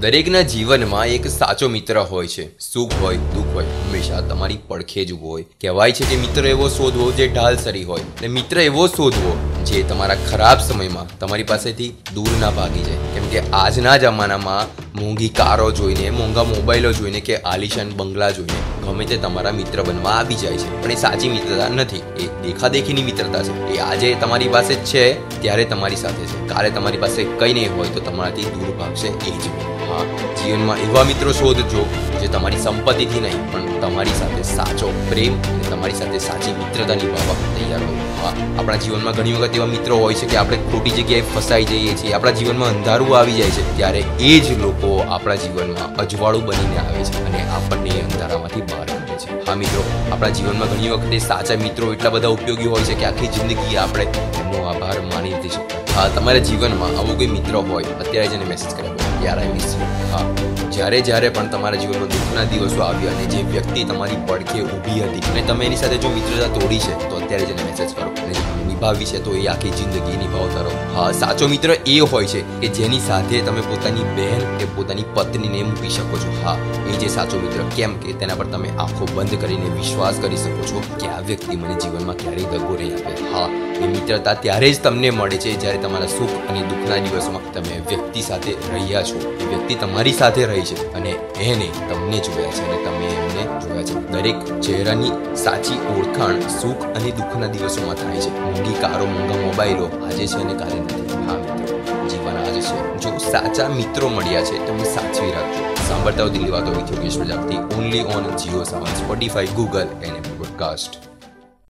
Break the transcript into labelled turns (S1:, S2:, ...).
S1: દરેકના જીવનમાં એક સાચો મિત્ર હોય છે. સુખ હોય, દુઃખ હોય, હંમેશા તમારી પડખે જ હોય. કહેવાય છે કે મિત્ર એવો શોધવો જે ઢાલસરી હોય અને મિત્ર એવો શોધવો જે તમારા ખરાબ સમયમાં તમારી પાસેથી દૂર ના ભાગી જાય. કેમ કે આજના જમાનામાં મોંઘી કારો જોઈને, મોંઘા મોબાઈલો જોઈને કે આલિશાન બંગલા જોઈને ગમે તે તમારા મિત્ર બનવા આવી જાય છે. પણ એ સાચી મિત્રતા નથી. એ દેખાદેખીની મિત્રતા છે. એ આજે તમારી પાસે જ છે, ત્યારે તમારી સાથે છે. કાલે તમારી પાસે કંઈ નહીં હોય તો તમારાથી દૂર ભાગશે એ જ. હા જીવનમાં એવા મિત્રો શોધજો જે તમારી સંપત્તિથી નહીં, પણ તમારી સાથે સાચો પ્રેમ અને તમારી સાથે સાચી મિત્રતા નિભાવવા તૈયાર હોય. આપણા જીવનમાં ઘણી વખત એવા મિત્રો હોય છે કે આપણે ખોટી જગ્યાએ ફસાઈ જઈએ છીએ, આપણા જીવનમાં અંધારું આવી જાય છે, ત્યારે એ જ લોકો આપણા જીવનમાં અજવાળું બનીને આવે છે અને આપણને અંધારામાંથી બહાર કાઢે છે. હા મિત્રો, આપણા જીવનમાં ઘણી વખતે સાચા મિત્રો એટલા બધા ઉપયોગી હોય છે કે આખી જિંદગી આપણે એમનો આભાર માની નથી શકતા તમારા જીવનમાં આવો કોઈ મિત્ર હોય, અત્યારે જ મેસેજ કરે યાર આઈ મિસ હા, જ્યારે જ્યારે પણ તમારા જીવનમાં દુઃખના દિવસો આવ્યા અને જે વ્યક્તિ તમારી પડખે ઊભી હતી અને તમે એની સાથે જો મિત્રતા તોડી છે, તો અત્યારે જ મેસેજ કરો. જો નિભાવી છે, તો એ આખી જિંદગી નિભાવતા રહો હા, સાચો મિત્ર એ હોય છે કે જેની સાથે તમે પોતાની બહેન કે પોતાની પત્નીને મૂકી શકો છો. હા, એ જે સાચો મિત્ર, કેમ કે તેના પર તમે આંખો બંધ કરીને વિશ્વાસ કરી શકો છો કે આ વ્યક્તિ મને જીવનમાં ક્યારેય દગો નહીં આપે. હા, એ મિત્રતા ત્યારે જ તમને મળે છે જ્યારે તમારા સુખ અને દુઃખના દિવસોમાં તમે વ્યક્તિ સાથે રહ્યા છો. એ વ્યક્તિ તમારી સાથે રહી છે અને એને તમને જોયા છે અને તમે એમને જોયા છે. દરેક ચહેરાની સાચી ઓળખાણ સુખ અને દુઃખના દિવસોમાં થાય છે. મોંઘી કારો મોંઘા મોબાઈલો આજે છે અને કાલે નથી. હા મિત્રો જીવન આજે છે. જો સાચા મિત્રો મળ્યા છે તમે સાચવી રાખજો. સાંભળતા દિલ્હી વાતો with Yogesh Prajapati only on Jio Saavn Spotify Google and podcast